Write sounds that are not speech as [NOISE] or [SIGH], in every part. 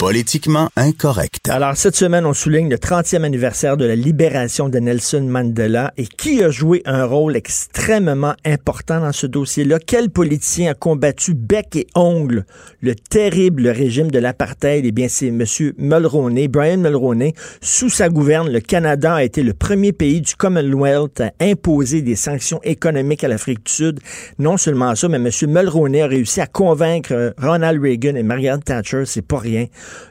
Politiquement incorrect. Alors, cette semaine, on souligne le 30e anniversaire de la libération de Nelson Mandela. Et qui a joué un rôle extrêmement important dans ce dossier-là? Quel politicien a combattu bec et ongle le terrible régime de l'apartheid? Eh bien, c'est M. Mulroney, Brian Mulroney. Sous sa gouverne, le Canada a été le premier pays du Commonwealth à imposer des sanctions économiques à l'Afrique du Sud. Non seulement ça, mais M. Mulroney a réussi à convaincre Ronald Reagan et Margaret Thatcher, c'est pas rien,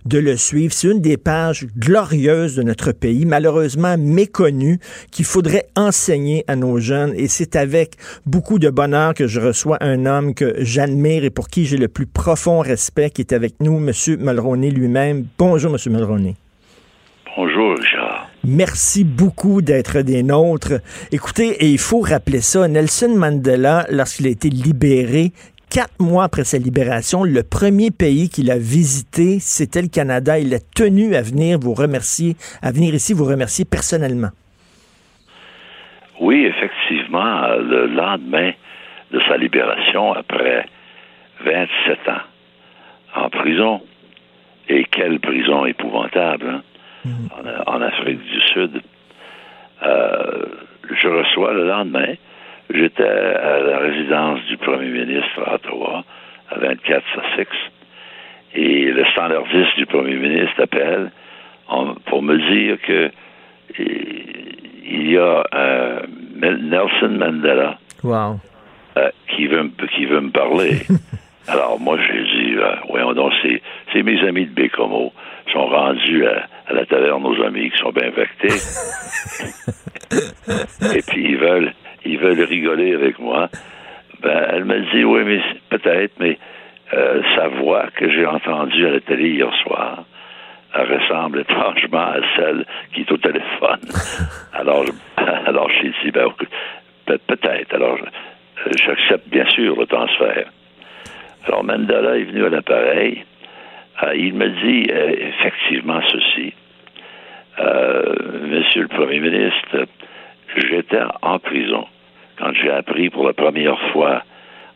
de le suivre. C'est une des pages glorieuses de notre pays, malheureusement méconnue, qu'il faudrait enseigner à nos jeunes. Et c'est avec beaucoup de bonheur que je reçois un homme que j'admire et pour qui j'ai le plus profond respect, qui est avec nous, M. Mulroney lui-même. Bonjour, M. Mulroney. Bonjour, Richard. Merci beaucoup d'être des nôtres. Écoutez, et il faut rappeler ça, Nelson Mandela, lorsqu'il a été libéré, quatre mois après sa libération, le premier pays qu'il a visité, c'était le Canada. Il a tenu à venir vous remercier, à venir ici vous remercier personnellement. Oui, effectivement, le lendemain de sa libération, après 27 ans en prison, et quelle prison épouvantable hein, Mhm. en, en Afrique du Sud, euh, je reçois le lendemain J'étais à la résidence du premier ministre à Ottawa, à 24 Sussex, et le standardiste du premier ministre appelle pour me dire que eh, il y a Nelson Mandela Wow. euh, qui veut me, qui veut me parler. [LAUGHS] Alors moi j'ai dit, euh, voyons donc, c'est, c'est mes amis de Bécomo sont rendus à, à la taverne nos amis qui sont bien vectés. [LAUGHS] Et puis ils veulent ils veulent rigoler avec moi. Ben, elle me dit, oui, mais peut-être, mais euh, sa voix que j'ai entendue à la télé hier soir elle ressemble [LAUGHS] étrangement à celle qui est au téléphone. [LAUGHS] Alors, je- [LAUGHS] alors j'ai dit, ben, peut-être. Alors, euh, j'accepte bien sûr le transfert. Alors, Mandela est venu à l'appareil. Euh, il me dit euh, effectivement ceci. Euh, Monsieur le Premier ministre, j'étais en prison quand j'ai appris pour la première fois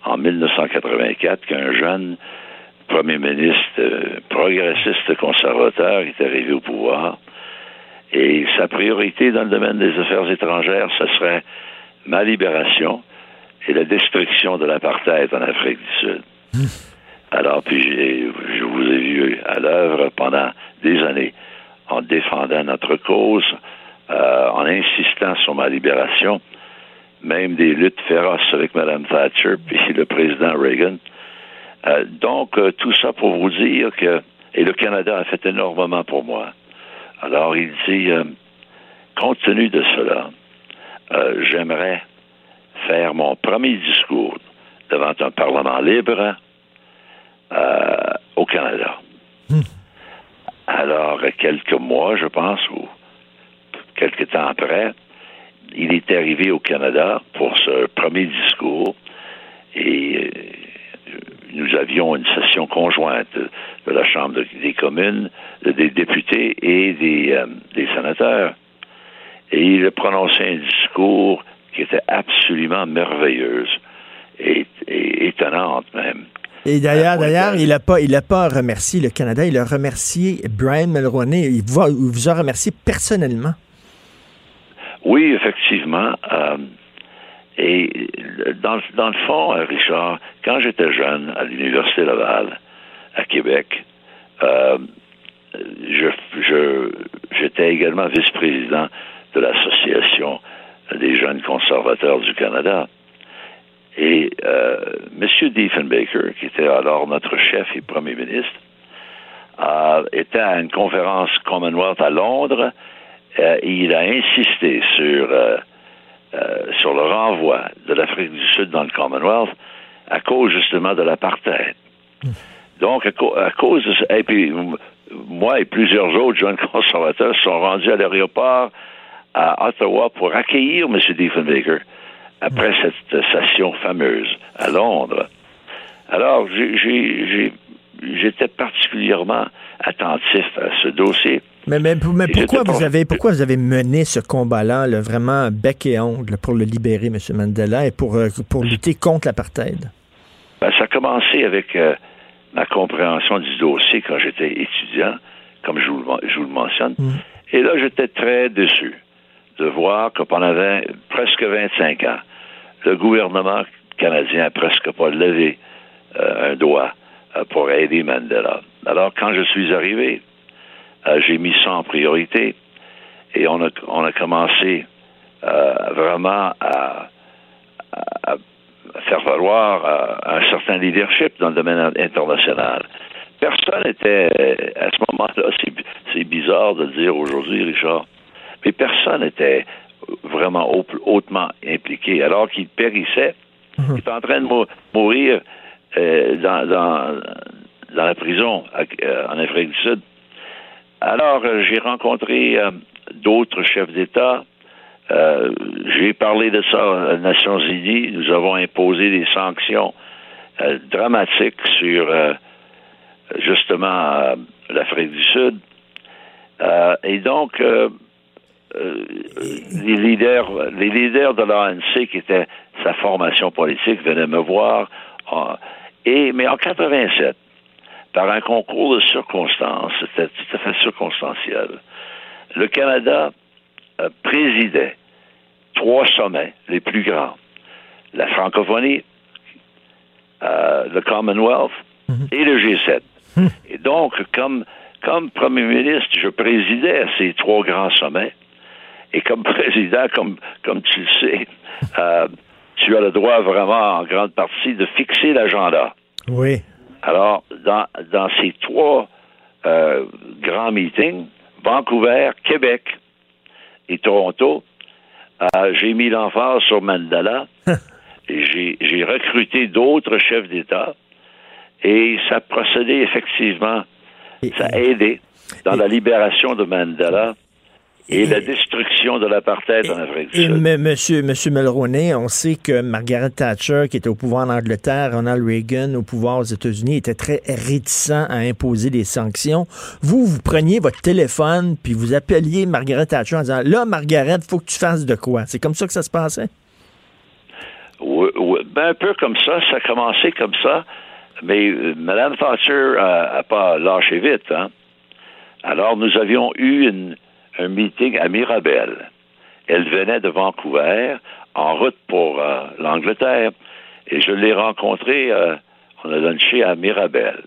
en 1984 qu'un jeune Premier ministre euh, progressiste conservateur est arrivé au pouvoir et sa priorité dans le domaine des affaires étrangères, ce serait ma libération et la destruction de l'apartheid en Afrique du Sud. Alors, puis je vous ai vu à l'œuvre pendant des années en défendant notre cause, euh, en insistant sur ma libération, même des luttes féroces avec Mme Thatcher puis le président Reagan. Euh, donc, euh, tout ça pour vous dire que, et le Canada a fait énormément pour moi. Alors, il dit, euh, compte tenu de cela, j'aimerais faire mon premier discours devant un Parlement libre au Canada. Alors, quelques mois, je pense, ou quelques temps après, il est arrivé au Canada pour ce premier discours et euh, nous avions une session conjointe de, la Chambre de- des communes, de- des députés et des, euh, des sénateurs. Et il a prononcé un discours qui était absolument merveilleuse et, et étonnante même. Et d'ailleurs, oui, d'ailleurs, il n'a pas, il a pas remercié le Canada, il a remercié Brian Mulroney. Il vous, a- il vous a remercié personnellement. Oui, effectivement. euh, et dans, le- fond, euh, Richard, quand j'étais jeune à l'Université Laval, à Québec, euh, je, j'étais également vice-président de l'Association des jeunes conservateurs du Canada. Et euh, M. Diefenbaker, qui était alors notre chef et premier ministre, était à une conférence Commonwealth à Londres. Euh, il a insisté sur, euh, euh, sur le renvoi de l'Afrique du Sud dans le Commonwealth à cause justement de l'apartheid. Donc, à, cause de ça, et puis moi et plusieurs autres jeunes [LAUGHS] conservateurs sont rendus à l'aéroport à Ottawa pour accueillir M. Diefenbaker après cette session fameuse à Londres. Alors, j'ai- j'ai- j'ai- j'étais particulièrement attentif à ce dossier. Mais, mais, mais Et pourquoi, vous avez, pourquoi vous avez mené ce combat-là, là, vraiment bec et ongle, pour le libérer, M. Mandela, et pour, euh, pour lutter contre l'apartheid? Ben, ça a commencé avec euh, ma compréhension du dossier quand j'étais étudiant, comme je vous le, men- je vous le mentionne. Et là, j'étais très déçu de voir que pendant 20 presque 25 ans, le gouvernement canadien a presque pas levé euh, un doigt euh, pour aider Mandela. Alors, quand je suis arrivé, euh, j'ai mis ça en priorité et on a, on a commencé euh, vraiment à, faire valoir euh, un certain leadership dans le domaine international. Personne n'était, à ce moment-là, c'est, bizarre de le dire aujourd'hui, Richard, mais personne n'était vraiment haut- hautement impliqué. Alors qu'il périssait, il est en train de mou- mourir euh, dans, dans, dans la prison à- euh, en Afrique du Sud. Alors, euh, j'ai rencontré euh, d'autres chefs d'État. Euh, j'ai parlé de ça aux Nations Unies. Nous avons imposé des sanctions dramatiques sur justement l'Afrique du Sud. Et donc, les leaders, les leaders de l'ANC, qui était sa formation politique, venaient me voir. et mais en 87, par un concours de circonstances, c'était tout à fait circonstanciel. Le Canada euh, présidait trois sommets les plus grands. La francophonie, euh, le Commonwealth et le G7. Et donc, comme, comme Premier ministre, je présidais ces trois grands sommets. Et comme [LAUGHS] président, comme, comme tu le sais, euh, tu as le droit vraiment, en grande partie, de fixer l'agenda. Oui. Alors, dans, dans ces trois euh, grands meetings, Vancouver, Québec et Toronto, euh, j'ai mis l'emphase sur Mandela [LAUGHS] et j'ai, recruté d'autres chefs d'État. Et ça a procédé effectivement, ça a aidé dans la libération de Mandela et, Et- la destruction de l'apartheid en Afrique du Et Sud. monsieur, monsieur Mulroney, on sait que Margaret Thatcher, qui était au pouvoir en Angleterre, Ronald Reagan au pouvoir aux États-Unis, était très réticent à imposer des sanctions. Vous, vous preniez votre téléphone puis vous appeliez Margaret Thatcher en disant Là, Margaret, faut que tu fasses de quoi. C'est comme ça que ça se passait? Oui, oui, ben un peu comme ça, ça a commencé comme ça, mais euh, Mme Thatcher n'a pas lâché vite. Hein? Alors, nous avions eu une- un meeting à Mirabel. Elle venait de Vancouver, en route pour euh, l'Angleterre, et je l'ai rencontrée, euh, on a lunché à Mirabel.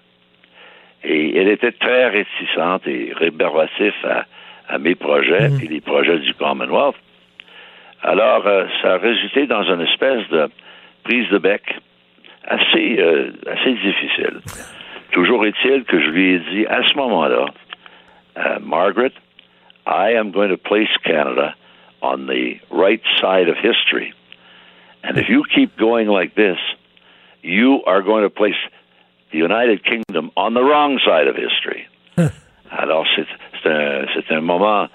Et elle était très réticente et rébarbative à, à mes projets et les projets du Commonwealth. Alors, euh, ça a résulté dans une espèce de prise de bec assez, euh, assez difficile. Toujours est-il que je lui ai dit à ce moment-là, Margaret, I am going to place Canada on the right side of history. And if you keep going like this, you are going to place the United Kingdom on the wrong side of history. [LAUGHS] Alors, c'est c'est un, c'est un moment.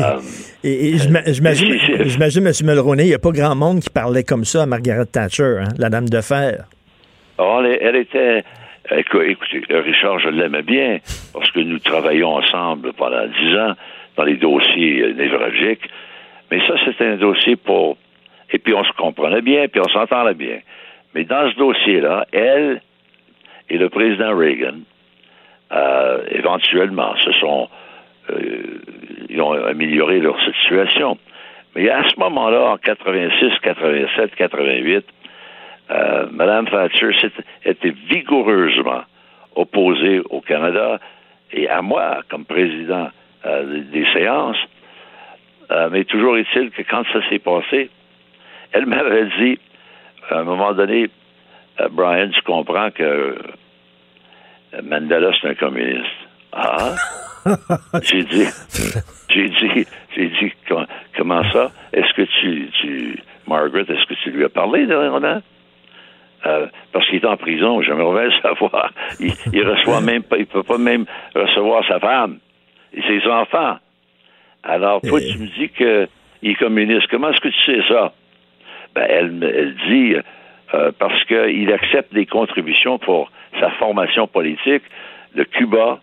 euh, [LAUGHS] Et, et j'ima- j'imagine, j'imagine, M. Mulroney, il n'y a pas grand monde qui parlait comme ça à Margaret Thatcher, hein, la dame de fer. Oh, elle, elle était. écou- Écoutez, euh, Richard, je l'aimais bien parce que nous travaillons ensemble pendant dix ans dans les dossiers euh, névralgiques. Mais ça, c'était un dossier pour. Et puis on se comprenait bien, puis on s'entendait bien. Mais dans ce dossier-là, elle et le président Reagan, euh, éventuellement, se sont. euh, ils ont amélioré leur situation. Mais à ce moment-là, en 86, 87, 88, euh, Mme Thatcher était vigoureusement opposée au Canada et à moi comme président euh, des- séances. Euh, mais toujours est-il que quand ça s'est passé, elle [LAUGHS] m'avait dit, à un moment donné, euh, Brian, tu comprends que euh, Mandela, c'est un communiste. Ah? [LAUGHS] j'ai dit, j'ai dit, j'ai dit, comment, ça? Est-ce que tu, tu, Margaret, est-ce que tu lui as parlé dernièrement? Euh, parce qu'il est en prison, j'aimerais bien [LAUGHS] savoir. Il, il reçoit même pas, il peut pas même recevoir sa femme ses enfants. Alors, toi, Et- tu me dis que il est communiste. Comment est-ce que tu sais ça? Ben, elle, me- elle dit euh, parce qu'il accepte des contributions pour sa formation politique de Cuba,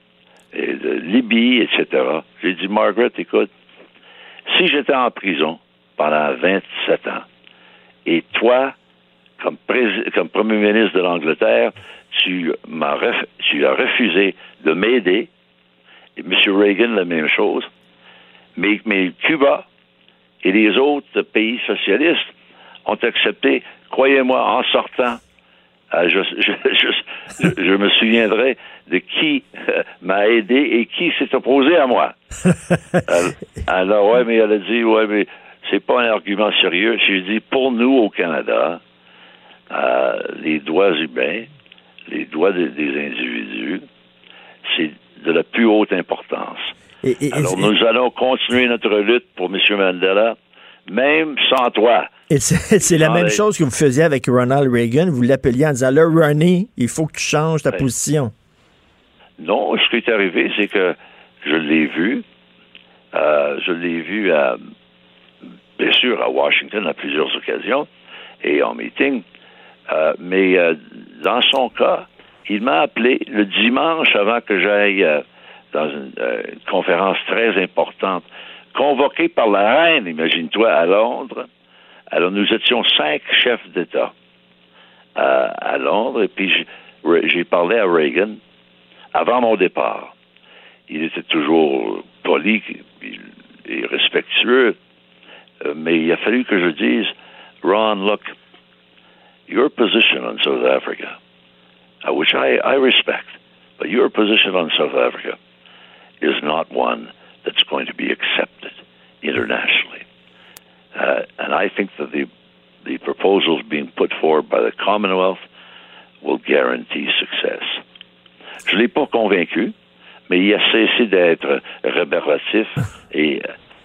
et de Libye, etc. J'ai dit, Margaret, écoute, si j'étais en prison pendant 27 ans, et toi, comme, comme premier ministre de l'Angleterre, tu m'as ref- tu as refusé de m'aider, M. Reagan, la même chose, mais, mais Cuba et les autres pays socialistes ont accepté, croyez-moi, en sortant, euh, je, je, je, je- je me souviendrai de qui euh, m'a aidé et qui s'est opposé à moi. alors, [LAUGHS] alors, ouais, mais elle a dit, ouais, mais c'est pas un argument sérieux. J'ai dit, pour nous au Canada, euh, les droits humains, les droits des, des individus, de la plus haute importance. Et, et- Alors, et- nous allons continuer notre lutte pour M. Mandela, même sans toi. et c'est [LAUGHS] la même chose que vous faisiez avec Ronald Reagan. Vous l'appeliez en disant, là, Ronnie, il faut que tu changes ta position. Non, ce qui est arrivé, c'est que je l'ai vu. Euh, je l'ai vu, à, bien sûr, à Washington à plusieurs occasions et en meeting. Euh, mais euh, dans son cas, il m'a appelé le dimanche avant que j'aille euh, dans une, euh, une conférence très importante, convoquée par la reine, imagine-toi, à Londres. Alors, nous étions cinq chefs d'État euh, à Londres, et puis j'ai- parlé à Reagan avant mon départ. Il était toujours poli et respectueux, euh, mais il a fallu que je dise, Ron, look, your position on South Africa, which I, I respect, but your position on South Africa is not one that's going to be accepted internationally. Uh, and I think that the, the proposals being put forward by the Commonwealth will guarantee success. Je ne l'ai pas convaincu, mais il a cessé d'être rébarbatif et,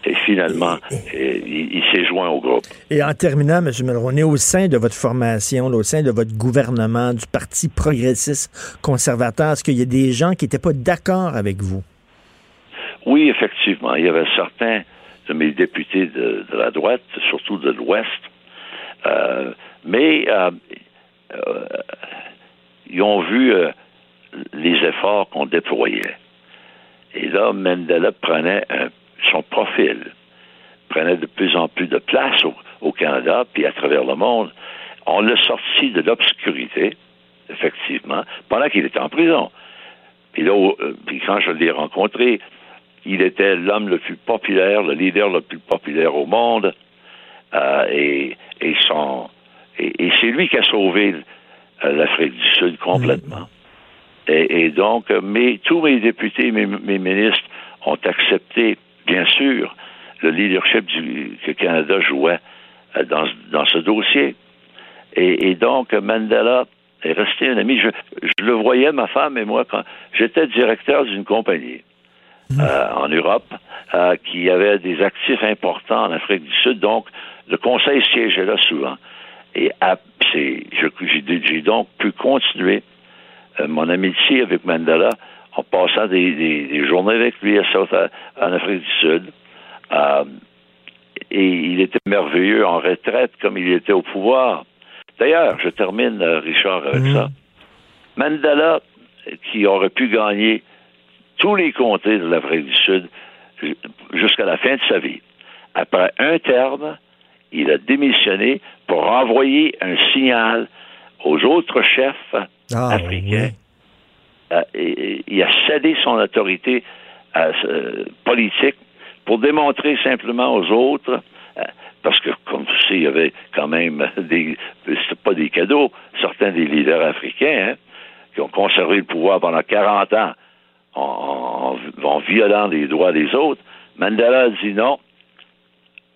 et finalement, et il, il s'est joint au groupe. Et en terminant, M. Mulroney, au sein de votre formation, au sein de votre gouvernement, du Parti progressiste conservateur, est-ce qu'il y a des gens qui n'étaient pas d'accord avec vous? Oui, effectivement, il y avait certains de mes députés de, de la droite, surtout de l'Ouest, euh, mais euh, euh, ils ont vu les efforts qu'on déployait. Et là, Mandela prenait un- son profil, prenait de plus en plus de place au, au Canada, puis à travers le monde. On l'a sorti de l'obscurité, effectivement, pendant qu'il était en prison. Puis là, euh, puis quand je l'ai rencontré, il était l'homme le plus populaire, le leader le plus populaire au monde, euh, et, et, son, et, et c'est lui qui a sauvé euh, l'Afrique du Sud complètement. Et, et donc, mes, tous mes députés, mes, mes ministres ont accepté, bien sûr, le leadership du, que le Canada jouait euh, dans, dans ce dossier. Et, et donc, Mandela est resté un ami. Je, je le voyais, ma femme et moi, quand j'étais directeur d'une compagnie euh, en Europe euh, qui avait des actifs importants en Afrique du Sud. Donc, le conseil siégeait là souvent. Et j'ai j'ai donc pu continuer euh, mon amitié avec Mandela en passant des, des- des journées avec lui à South, en Afrique du Sud. Euh, et il était merveilleux en retraite comme il était au pouvoir. D'ailleurs, je termine, euh, Richard, avec Mhm. ça. Mandela, qui aurait pu gagner tous les comtés de l'Afrique du Sud ju- jusqu'à la fin de sa vie. Après un terme, il a démissionné pour envoyer un signal aux autres chefs Ah, africains. oui. Euh, il a cédé son autorité euh, euh, politique pour démontrer simplement aux autres, euh, parce que, comme tu sais, il y avait quand même [LAUGHS] des, pas des cadeaux, certains des leaders africains, hein, qui ont conservé le pouvoir pendant 40 ans en, violant les droits des autres. Mandela a dit non,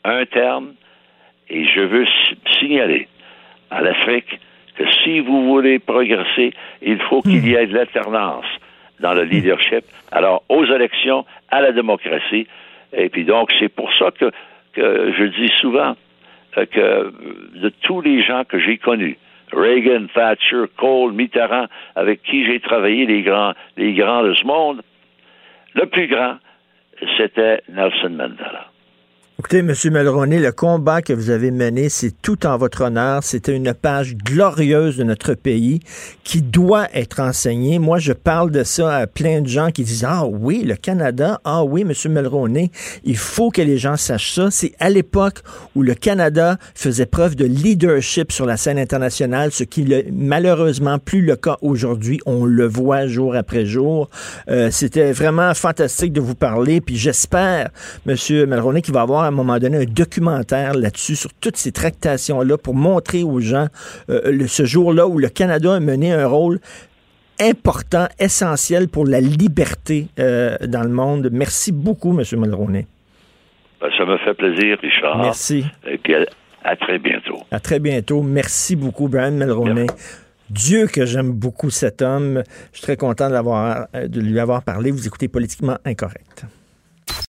un terme, et je veux si- signaler à l'Afrique que si vous voulez progresser, il faut qu'il y ait de l'alternance. dans le leadership. Alors, aux élections, à la démocratie. Et puis donc, c'est pour ça que, que je dis souvent euh, que de tous les gens que j'ai connus, Reagan, Thatcher, Cole, Mitterrand, avec qui j'ai travaillé, les grands, les grands de ce monde, le plus grand, c'était Nelson Mandela. Écoutez, M. Mulroney, le combat que vous avez mené, c'est tout en votre honneur. C'était une page glorieuse de notre pays qui doit être enseignée. Moi, je parle de ça à plein de gens qui disent, ah oui, le Canada, ah oui, M. Mulroney, il faut que les gens sachent ça. C'est à l'époque où le Canada faisait preuve de leadership sur la scène internationale, ce qui n'est malheureusement plus le cas aujourd'hui. On le voit jour après jour. Euh, C'était vraiment fantastique de vous parler. Puis j'espère, M. Mulroney, qu'il va avoir un moment donné un documentaire là-dessus, sur toutes ces tractations-là, pour montrer aux gens euh, le, ce jour-là où le Canada a mené un rôle important, essentiel pour la liberté euh, dans le monde. Merci beaucoup, M. Mulroney. Ben, ça me fait plaisir, Richard. Merci. Et puis à, à très bientôt. À très bientôt. Merci beaucoup, Brian Mulroney. Dieu que j'aime beaucoup cet homme. Je suis très content de, de lui avoir parlé. Vous écoutez Politiquement Incorrect.